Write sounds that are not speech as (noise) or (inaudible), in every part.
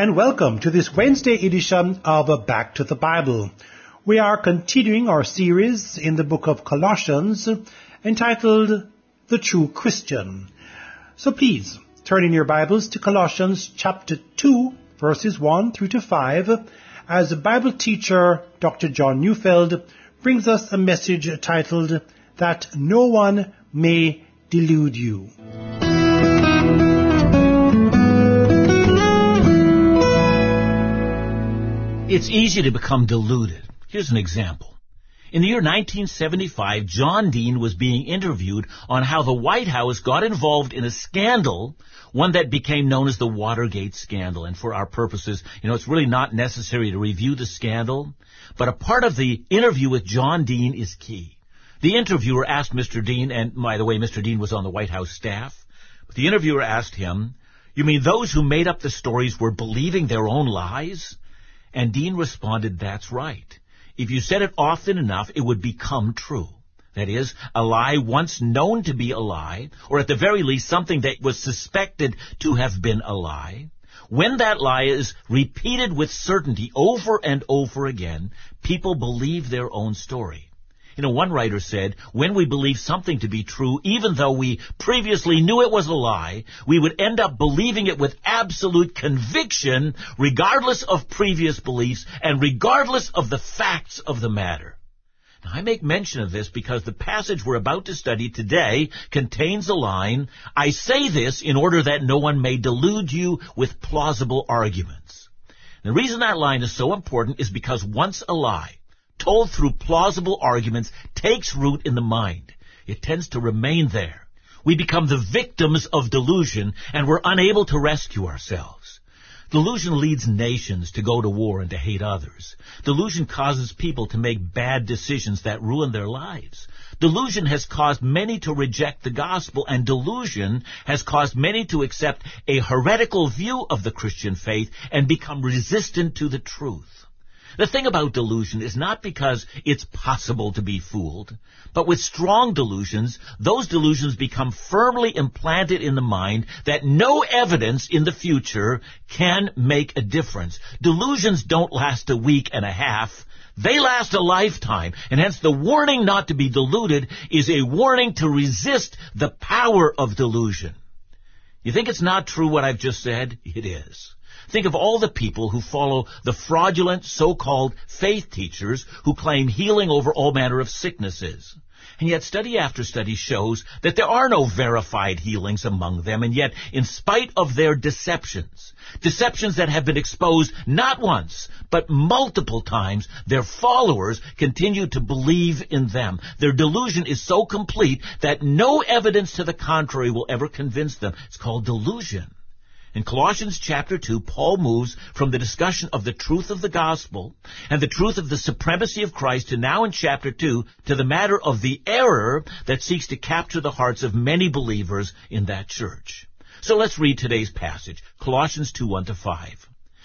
and welcome to this Wednesday edition of Back to the Bible. We are continuing our series in the book of Colossians entitled The True Christian. So please turn in your Bibles to Colossians chapter 2 verses 1 through to 5 as Bible teacher Dr. John Neufeld brings us a message titled That No One May Delude You. It's easy to become deluded. Here's an example. In the year 1975, John Dean was being interviewed on how the White House got involved in a scandal, one that became known as the Watergate scandal. And for our purposes, you know, it's really not necessary to review the scandal, but a part of the interview with John Dean is key. The interviewer asked Mr. Dean, and by the way, Mr. Dean was on the White House staff, but the interviewer asked him, you mean those who made up the stories were believing their own lies? And Dean responded, that's right. If you said it often enough, it would become true. That is, a lie once known to be a lie, or at the very least something that was suspected to have been a lie. When that lie is repeated with certainty over and over again, people believe their own story. You know, one writer said, when we believe something to be true, even though we previously knew it was a lie, we would end up believing it with absolute conviction, regardless of previous beliefs and regardless of the facts of the matter. Now, I make mention of this because the passage we're about to study today contains a line, I say this in order that no one may delude you with plausible arguments. The reason that line is so important is because once a lie, told through plausible arguments takes root in the mind. It tends to remain there. We become the victims of delusion and we're unable to rescue ourselves. Delusion leads nations to go to war and to hate others. Delusion causes people to make bad decisions that ruin their lives. Delusion has caused many to reject the gospel and delusion has caused many to accept a heretical view of the Christian faith and become resistant to the truth. The thing about delusion is not because it's possible to be fooled, but with strong delusions, those delusions become firmly implanted in the mind that no evidence in the future can make a difference. Delusions don't last a week and a half. They last a lifetime, and hence the warning not to be deluded is a warning to resist the power of delusion. You think it's not true what I've just said? It is. Think of all the people who follow the fraudulent so-called faith teachers who claim healing over all manner of sicknesses. And yet study after study shows that there are no verified healings among them, and yet in spite of their deceptions, deceptions that have been exposed not once, but multiple times, their followers continue to believe in them. Their delusion is so complete that no evidence to the contrary will ever convince them. It's called delusion. In Colossians chapter 2, Paul moves from the discussion of the truth of the gospel and the truth of the supremacy of Christ to now in chapter 2 to the matter of the error that seeks to capture the hearts of many believers in that church. So let's read today's passage, Colossians 2, 1 to 5.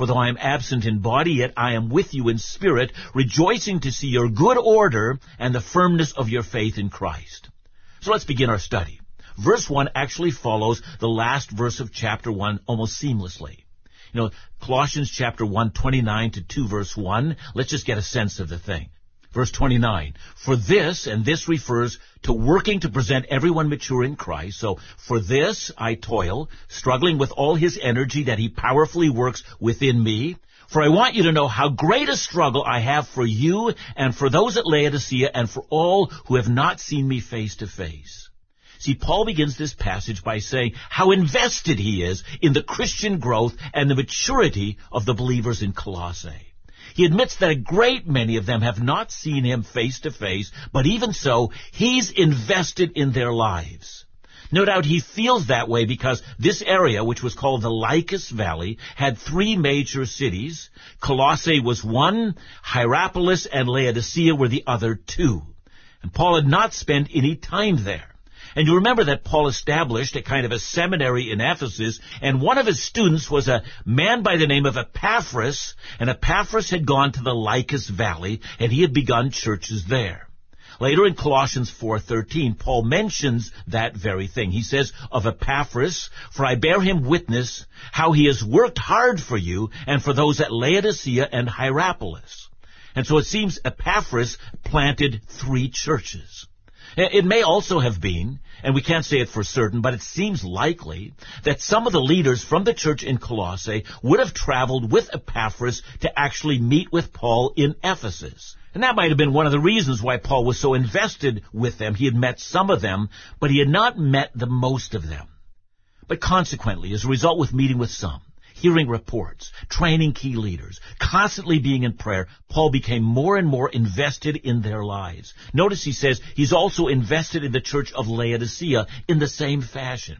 For though I am absent in body, yet I am with you in spirit, rejoicing to see your good order and the firmness of your faith in Christ. So let's begin our study. Verse 1 actually follows the last verse of chapter 1 almost seamlessly. You know, Colossians chapter 1, 29 to 2 verse 1, let's just get a sense of the thing. Verse 29, for this, and this refers to working to present everyone mature in Christ. So, for this I toil, struggling with all his energy that he powerfully works within me. For I want you to know how great a struggle I have for you and for those at Laodicea and for all who have not seen me face to face. See, Paul begins this passage by saying how invested he is in the Christian growth and the maturity of the believers in Colossae. He admits that a great many of them have not seen him face to face, but even so, he's invested in their lives. No doubt he feels that way because this area, which was called the Lycus Valley, had three major cities. Colossae was one, Hierapolis and Laodicea were the other two. And Paul had not spent any time there. And you remember that Paul established a kind of a seminary in Ephesus, and one of his students was a man by the name of Epaphras, and Epaphras had gone to the Lycus Valley, and he had begun churches there. Later in Colossians 4:13, Paul mentions that very thing. He says of Epaphras, "For I bear him witness how he has worked hard for you and for those at Laodicea and Hierapolis." And so it seems Epaphras planted three churches. Eh, it may also have been, and we can't say it for certain, but it seems likely that some of the leaders from the church in Colossae would have traveled with Epaphras to actually meet with Paul in Ephesus. And that might have been one of the reasons why Paul was so invested with them. He had met some of them, but he had not met the most of them. But consequently, as a result with meeting with some, hearing reports, training key leaders, constantly being in prayer, Paul became more and more invested in their lives. Notice he says he's also invested in the church of Laodicea in the same fashion.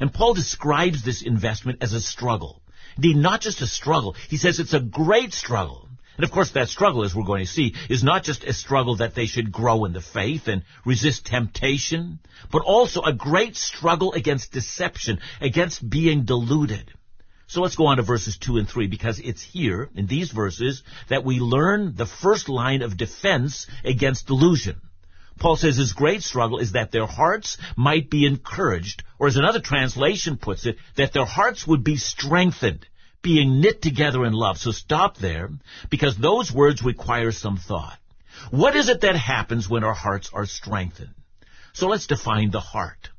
And Paul describes this investment as a struggle. Indeed, not just a struggle. He says it's a great struggle. And of course that struggle, as we're going to see, is not just a struggle that they should grow in the faith and resist temptation, but also a great struggle against deception, against being deluded. So let's go on to verses 2 and 3 because it's here, in these verses, that we learn the first line of defense against delusion. Paul says his great struggle is that their hearts might be encouraged, or as another translation puts it, that their hearts would be strengthened, being knit together in love. So stop there, because those words require some thought. What is it that happens when our hearts are strengthened? So let's define the heart.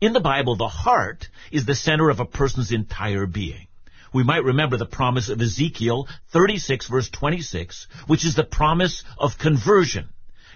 In the Bible, the heart is the center of a person's entire being we might remember the promise of Ezekiel 36 verse 26, which is the promise of conversion.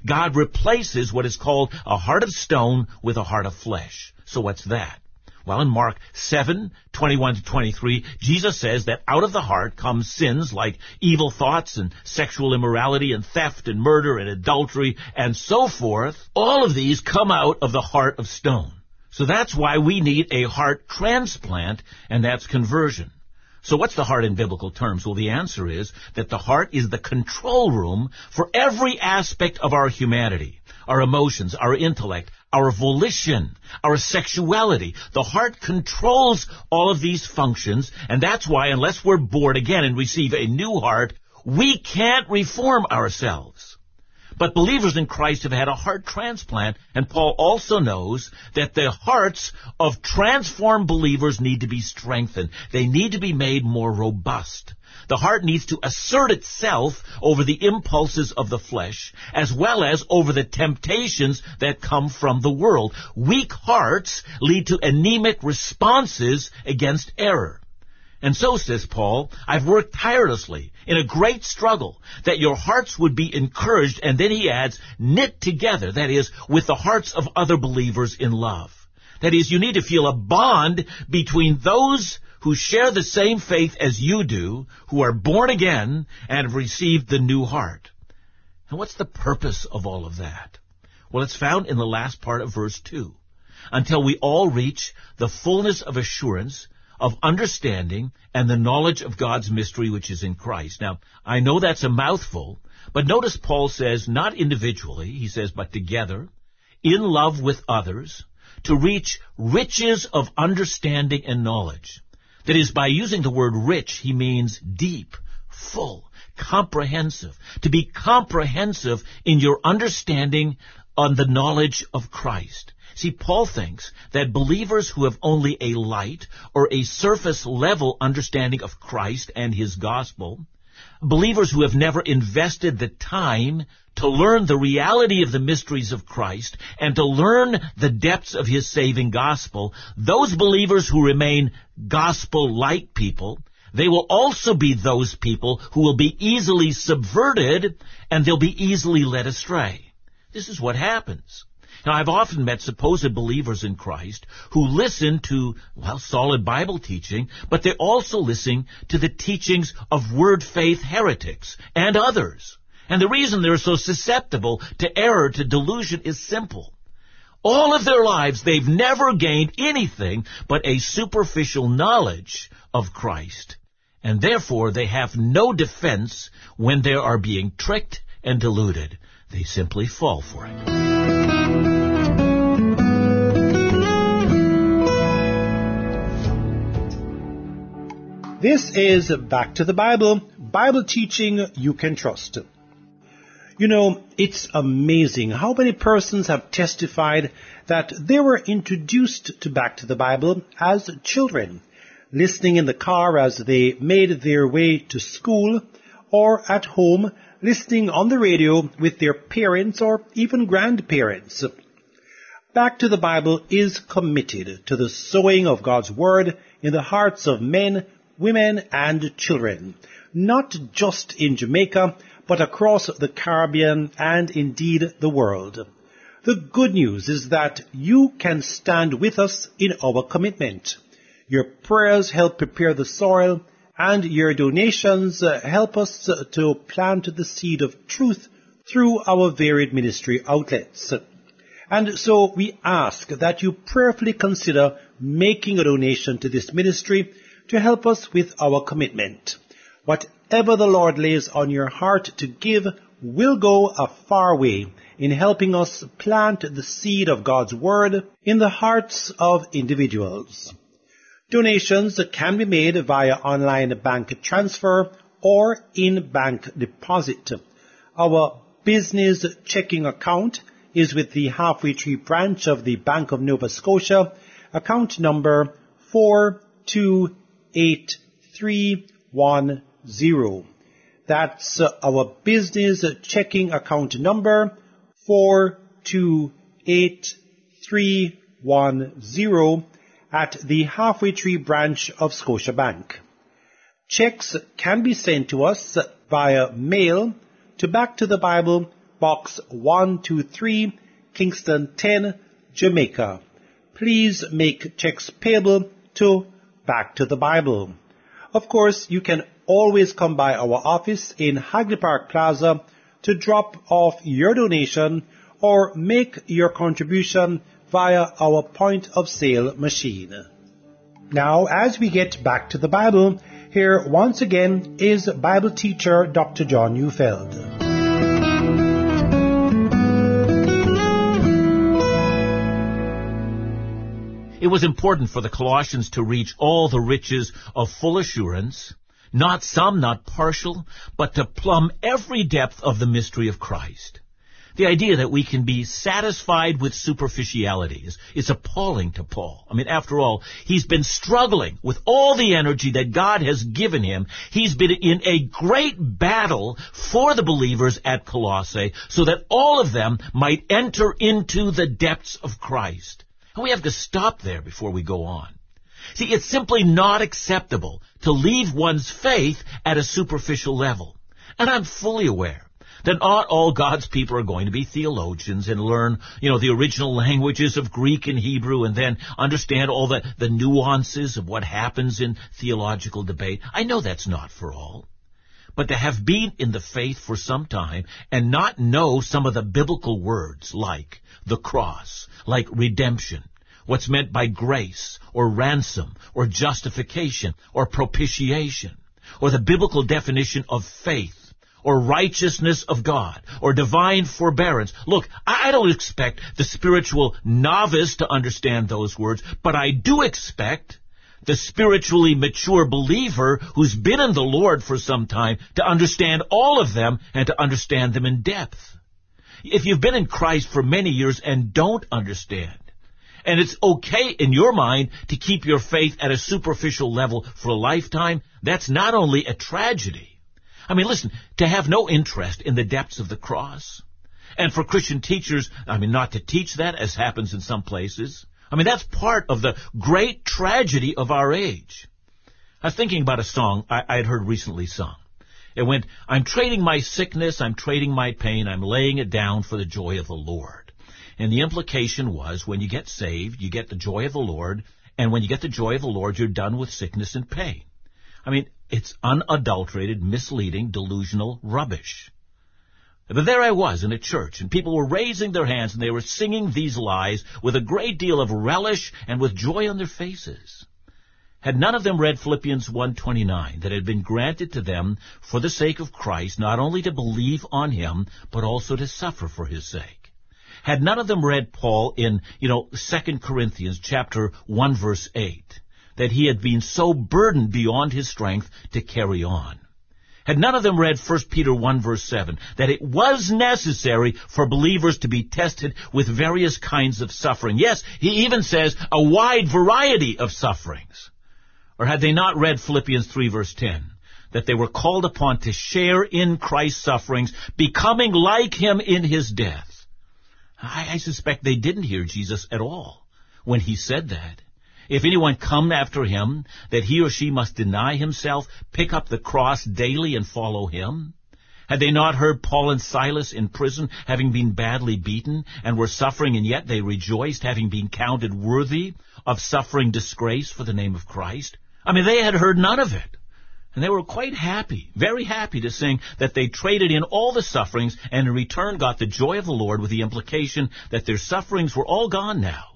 God replaces what is called a heart of stone with a heart of flesh. So what's that? Well, in Mark 7, 21 to 23, Jesus says that out of the heart comes sins like evil thoughts and sexual immorality and theft and murder and adultery and so forth. All of these come out of the heart of stone. So that's why we need a heart transplant, and that's conversion. So what's the heart in biblical terms? Well, the answer is that the heart is the control room for every aspect of our humanity. Our emotions, our intellect, our volition, our sexuality. The heart controls all of these functions, and that's why unless we're born again and receive a new heart, we can't reform ourselves. But believers in Christ have had a heart transplant, and Paul also knows that the hearts of transformed believers need to be strengthened. They need to be made more robust. The heart needs to assert itself over the impulses of the flesh, as well as over the temptations that come from the world. Weak hearts lead to anemic responses against error. And so, says Paul, I've worked tirelessly in a great struggle that your hearts would be encouraged, and then he adds, knit together, that is, with the hearts of other believers in love. That is, you need to feel a bond between those who share the same faith as you do, who are born again and have received the new heart. And what's the purpose of all of that? Well, it's found in the last part of verse 2. Until we all reach the fullness of assurance of understanding and the knowledge of God's mystery which is in Christ. Now, I know that's a mouthful, but notice Paul says not individually, he says, but together, in love with others, to reach riches of understanding and knowledge. That is, by using the word rich, he means deep, full, comprehensive. To be comprehensive in your understanding on the knowledge of Christ. See, Paul thinks that believers who have only a light or a surface level understanding of Christ and his gospel, believers who have never invested the time to learn the reality of the mysteries of Christ and to learn the depths of his saving gospel, those believers who remain gospel-like people, they will also be those people who will be easily subverted and they'll be easily led astray. This is what happens. Now, I've often met supposed believers in Christ who listen to, well, solid Bible teaching, but they're also listen to the teachings of word faith heretics and others. And the reason they're so susceptible to error, to delusion is simple. All of their lives, they've never gained anything but a superficial knowledge of Christ. And therefore, they have no defense when they are being tricked and deluded. They simply fall for it. This is Back to the Bible, Bible teaching you can trust. You know, it's amazing how many persons have testified that they were introduced to Back to the Bible as children, listening in the car as they made their way to school, or at home, listening on the radio with their parents or even grandparents. Back to the Bible is committed to the sowing of God's Word in the hearts of men, women, and children, not just in Jamaica, but across the Caribbean and indeed the world. The good news is that you can stand with us in our commitment. Your prayers help prepare the soil and your donations uh, help us to plant the seed of truth through our varied ministry outlets. And so we ask that you prayerfully consider making a donation to this ministry to help us with our commitment. Whatever the Lord lays on your heart to give will go a far way in helping us plant the seed of God's Word in the hearts of individuals. Donations can be made via online bank transfer or in-bank deposit. Our business checking account is with the Halfway Tree branch of the Bank of Nova Scotia, account number 428310. That's our business checking account number four two eight three one zero at the Halfway Tree branch of Scotiabank. Checks can be sent to us via mail to Back to the Bible, Box 123, Kingston 10, Jamaica. Please make checks payable to Back to the Bible. Of course, you can always come by our office in Hagley Park Plaza to drop off your donation or make your contribution via our point of sale machine. Now, as we get back to the Bible, here once again is Bible teacher Dr. John Neufeld. It was important for the Colossians to reach all the riches of full assurance not some, not partial, but to plumb every depth of the mystery of Christ. The idea that we can be satisfied with superficiality is, is appalling to Paul. I mean, after all, he's been struggling with all the energy that God has given him. He's been in a great battle for the believers at Colossae so that all of them might enter into the depths of Christ. And we have to stop there before we go on. See, it's simply not acceptable to leave one's faith at a superficial level. And I'm fully aware that not all God's people are going to be theologians and learn, you know, the original languages of Greek and Hebrew and then understand all the, the nuances of what happens in theological debate. I know that's not for all. But to have been in the faith for some time and not know some of the biblical words like the cross, like redemption, what's meant by grace or ransom or justification or propitiation or the biblical definition of faith or righteousness of God, or divine forbearance. Look, I don't expect the spiritual novice to understand those words, but I do expect the spiritually mature believer who's been in the Lord for some time to understand all of them and to understand them in depth. If you've been in Christ for many years and don't understand, and it's okay in your mind to keep your faith at a superficial level for a lifetime, that's not only a tragedy. I mean, listen, to have no interest in the depths of the cross, and for Christian teachers, I mean, not to teach that, as happens in some places, I mean, that's part of the great tragedy of our age. I was thinking about a song I, had heard recently sung. It went, I'm trading my sickness, I'm trading my pain, I'm laying it down for the joy of the Lord. And the implication was when you get saved, you get the joy of the Lord, and when you get the joy of the Lord, you're done with sickness and pain. I mean, it's unadulterated, misleading, delusional rubbish. But there I was in a church, and people were raising their hands and they were singing these lies with a great deal of relish and with joy on their faces. Had none of them read Philippians 1.29, that had been granted to them for the sake of Christ not only to believe on him, but also to suffer for his sake? Had none of them read Paul in, you know, 2 Corinthians chapter 1 verse 8, that he had been so burdened beyond his strength to carry on? Had none of them read 1 Peter 1 verse 7, that it was necessary for believers to be tested with various kinds of suffering. Yes, he even says a wide variety of sufferings. Or had they not read Philippians 3 verse 10, that they were called upon to share in Christ's sufferings, becoming like him in his death? I, I suspect they didn't hear Jesus at all when he said that. If anyone come after him, that he or she must deny himself, pick up the cross daily and follow him? Had they not heard Paul and Silas in prison, having been badly beaten, and were suffering, and yet they rejoiced, having been counted worthy of suffering disgrace for the name of Christ? I mean, they had heard none of it. And they were quite happy, very happy to sing that they traded in all the sufferings and in return got the joy of the Lord with the implication that their sufferings were all gone now.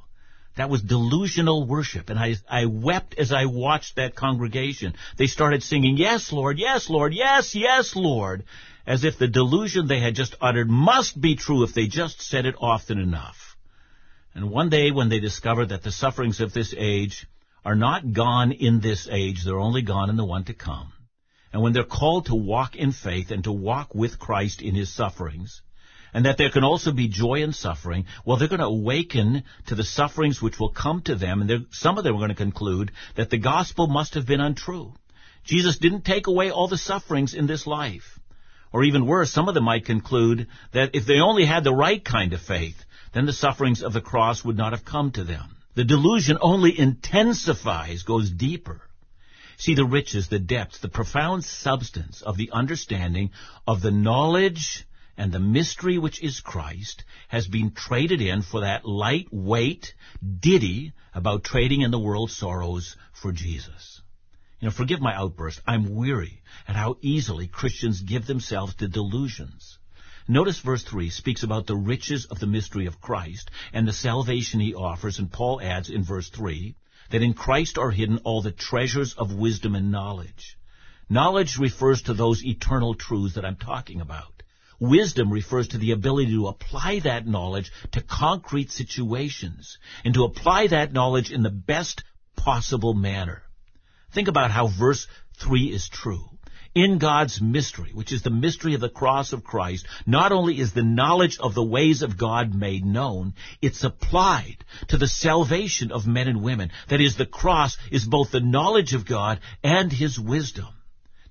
That was delusional worship. And I, I wept as I watched that congregation. They started singing, Yes, Lord, yes, Lord, yes, yes, Lord, as if the delusion they had just uttered must be true if they just said it often enough. And one day when they discovered that the sufferings of this age are not gone in this age, they're only gone in the one to come. And when they're called to walk in faith and to walk with Christ in his sufferings, and that there can also be joy in suffering, well, they're going to awaken to the sufferings which will come to them, and some of them are going to conclude that the gospel must have been untrue. Jesus didn't take away all the sufferings in this life. Or even worse, some of them might conclude that if they only had the right kind of faith, then the sufferings of the cross would not have come to them. The delusion only intensifies, goes deeper. See the riches, the depths, the profound substance of the understanding of the knowledge and the mystery which is Christ has been traded in for that lightweight ditty about trading in the world's sorrows for Jesus. You know, forgive my outburst. I'm weary at how easily Christians give themselves to delusions. Notice verse 3 speaks about the riches of the mystery of Christ and the salvation he offers, and Paul adds in verse 3 that in Christ are hidden all the treasures of wisdom and knowledge. Knowledge refers to those eternal truths that I'm talking about. Wisdom refers to the ability to apply that knowledge to concrete situations and to apply that knowledge in the best possible manner. Think about how verse 3 is true. In God's mystery, which is the mystery of the cross of Christ, not only is the knowledge of the ways of God made known, it's applied to the salvation of men and women. That is, the cross is both the knowledge of God and His wisdom.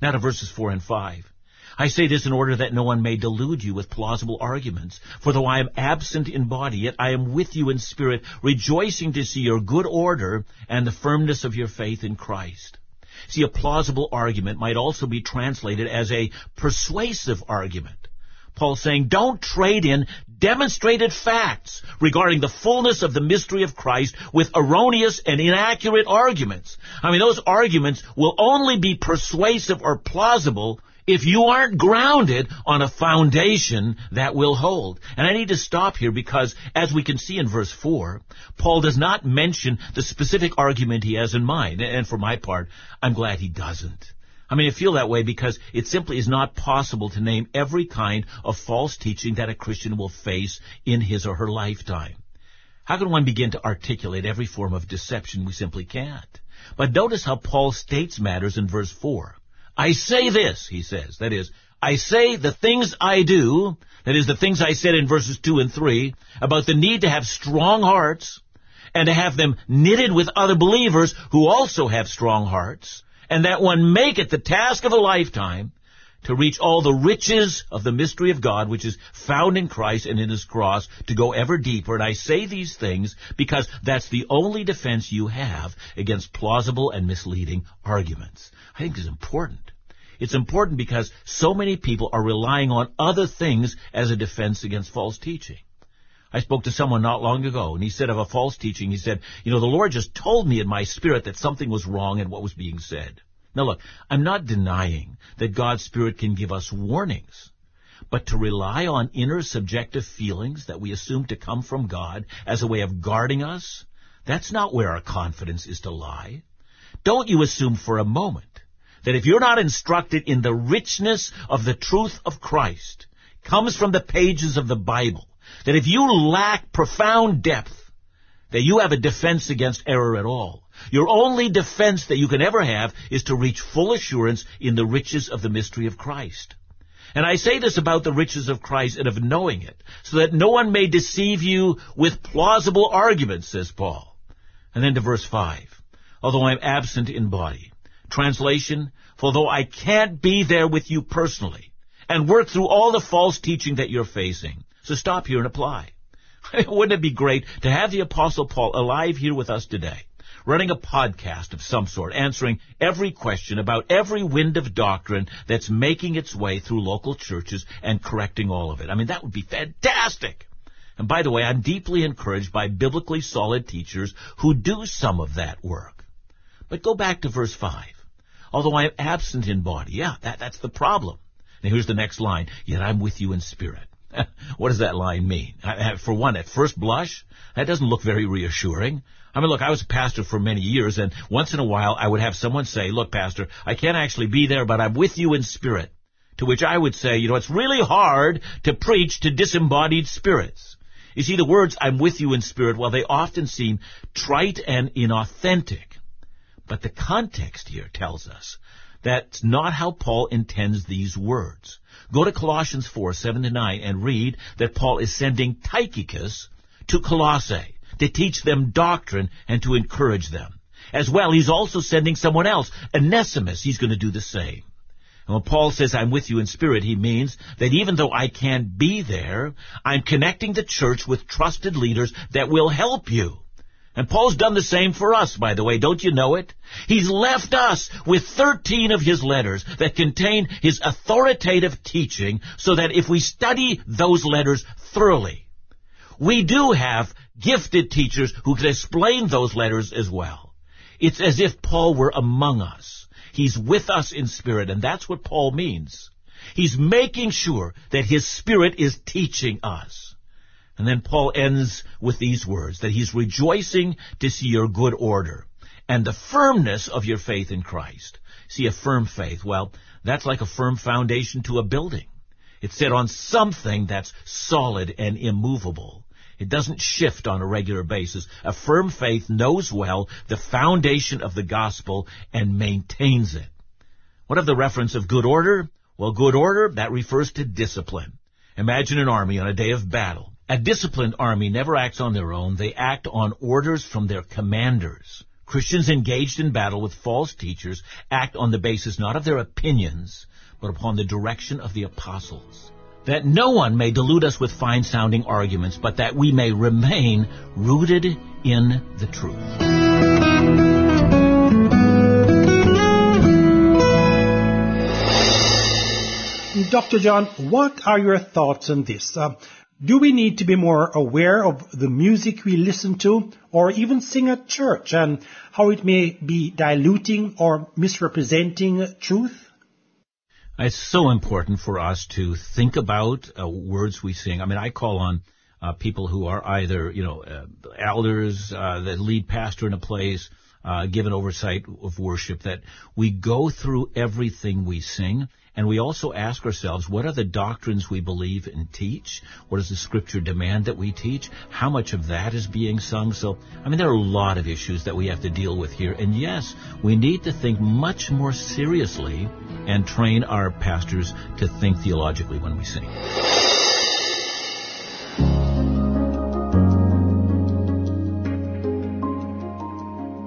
Now to verses 4 and 5. I say this in order that no one may delude you with plausible arguments. For though I am absent in body, yet I am with you in spirit, rejoicing to see your good order and the firmness of your faith in Christ. See, a plausible argument might also be translated as a persuasive argument. Paul's saying, don't trade in demonstrated facts regarding the fullness of the mystery of Christ with erroneous and inaccurate arguments. I mean, those arguments will only be persuasive or plausible if you aren't grounded on a foundation that will hold. And I need to stop here because, as we can see in verse 4, Paul does not mention the specific argument he has in mind. And for my part, I'm glad he doesn't. I mean, I feel that way because it simply is not possible to name every kind of false teaching that a Christian will face in his or her lifetime. How can one begin to articulate every form of deception? We simply can't. But notice how Paul states matters in verse 4. I say this, he says. That is, I say the things I do, that is, the things I said in verses 2 and 3, about the need to have strong hearts, and to have them knitted with other believers who also have strong hearts, and that one make it the task of a lifetime to reach all the riches of the mystery of God, which is found in Christ and in His cross, to go ever deeper. And I say these things because that's the only defense you have against plausible and misleading arguments. I think is important. It's important because so many people are relying on other things as a defense against false teaching. I spoke to someone not long ago, and he said of a false teaching, he said, you know, the Lord just told me in my spirit that something was wrong in what was being said. Now look, I'm not denying that God's Spirit can give us warnings. But to rely on inner subjective feelings that we assume to come from God as a way of guarding us, that's not where our confidence is to lie. Don't you assume for a moment that if you're not instructed in the richness of the truth of Christ, comes from the pages of the Bible, that if you lack profound depth, that you have a defense against error at all. Your only defense that you can ever have is to reach full assurance in the riches of the mystery of Christ. And I say this about the riches of Christ and of knowing it, so that no one may deceive you with plausible arguments, says Paul. And then to verse 5. Although I'm absent in body. Translation, for though I can't be there with you personally and work through all the false teaching that you're facing. So stop here and apply. (laughs) Wouldn't it be great to have the Apostle Paul alive here with us today? Running a podcast of some sort, answering every question about every wind of doctrine that's making its way through local churches and correcting all of it. I mean, that would be fantastic. And by the way, I'm deeply encouraged by biblically solid teachers who do some of that work. But go back to verse 5. Although I am absent in body. Yeah, that, that's the problem. Now here's the next line. Yet I'm with you in spirit. (laughs) what does that line mean? For one, at first blush, that doesn't look very reassuring. I mean, look, I was a pastor for many years, and once in a while I would have someone say, look, pastor, I can't actually be there, but I'm with you in spirit. To which I would say, you know, it's really hard to preach to disembodied spirits. You see, the words, I'm with you in spirit, well, they often seem trite and inauthentic. But the context here tells us that's not how Paul intends these words. Go to Colossians 4, 7 to 9 and read that Paul is sending Tychicus to Colossae to teach them doctrine and to encourage them. As well, he's also sending someone else, Onesimus. He's going to do the same. And when Paul says, I'm with you in spirit, he means that even though I can't be there, I'm connecting the church with trusted leaders that will help you. And Paul's done the same for us, by the way. Don't you know it? He's left us with 13 of his letters that contain his authoritative teaching so that if we study those letters thoroughly, we do have gifted teachers who can explain those letters as well. It's as if Paul were among us. He's with us in spirit, and that's what Paul means. He's making sure that his spirit is teaching us. And then Paul ends with these words, that he's rejoicing to see your good order and the firmness of your faith in Christ. See, a firm faith, well, that's like a firm foundation to a building. It's set on something that's solid and immovable. It doesn't shift on a regular basis. A firm faith knows well the foundation of the gospel and maintains it. What of the reference of good order? Well, good order, that refers to discipline. Imagine an army on a day of battle. A disciplined army never acts on their own. They act on orders from their commanders. Christians engaged in battle with false teachers act on the basis not of their opinions, but upon the direction of the apostles that no one may delude us with fine sounding arguments, but that we may remain rooted in the truth. Dr. John, what are your thoughts on this? Uh, do we need to be more aware of the music we listen to or even sing at church and how it may be diluting or misrepresenting truth? It's so important for us to think about uh, words we sing. I mean, I call on uh, people who are either, you know, uh, elders, uh, that lead pastor in a place, uh, give an oversight of worship, that we go through everything we sing and we also ask ourselves, what are the doctrines we believe and teach? What does the scripture demand that we teach? How much of that is being sung? So, I mean, there are a lot of issues that we have to deal with here. And yes, we need to think much more seriously and train our pastors to think theologically when we sing.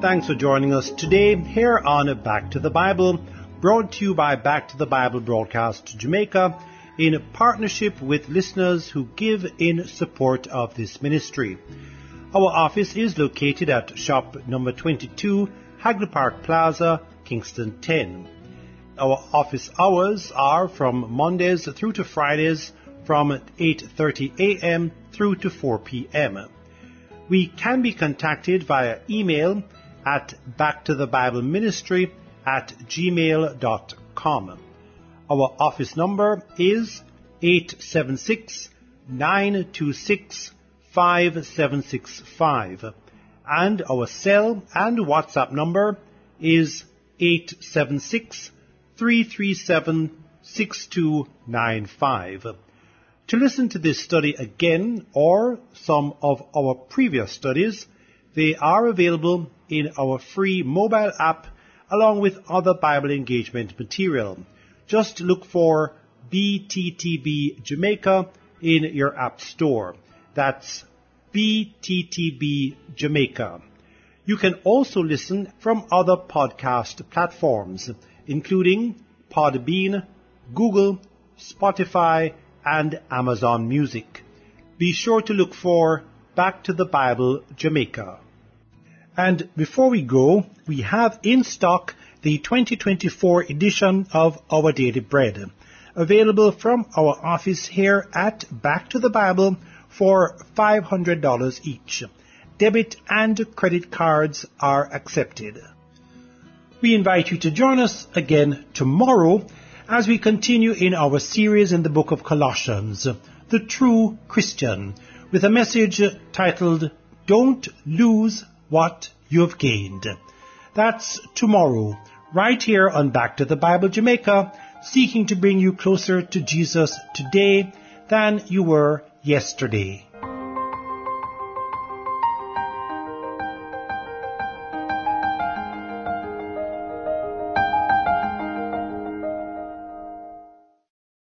Thanks for joining us today here on Back to the Bible brought to you by Back to the Bible Broadcast Jamaica in partnership with listeners who give in support of this ministry. Our office is located at shop number 22, Hagley Park Plaza, Kingston 10. Our office hours are from Mondays through to Fridays from 8:30 a.m. through to 4 p.m. We can be contacted via email at back at gmail.com. Our office number is 876 926 5765 and our cell and WhatsApp number is 876 337 6295. To listen to this study again or some of our previous studies, they are available in our free mobile app along with other Bible engagement material. Just look for BTTB Jamaica in your app store. That's BTTB Jamaica. You can also listen from other podcast platforms, including Podbean, Google, Spotify, and Amazon Music. Be sure to look for Back to the Bible Jamaica. And before we go, we have in stock the 2024 edition of Our Daily Bread, available from our office here at Back to the Bible for $500 each. Debit and credit cards are accepted. We invite you to join us again tomorrow as we continue in our series in the book of Colossians, The True Christian, with a message titled, Don't Lose What You've Gained. That's tomorrow, right here on Back to the Bible Jamaica, seeking to bring you closer to Jesus today than you were yesterday.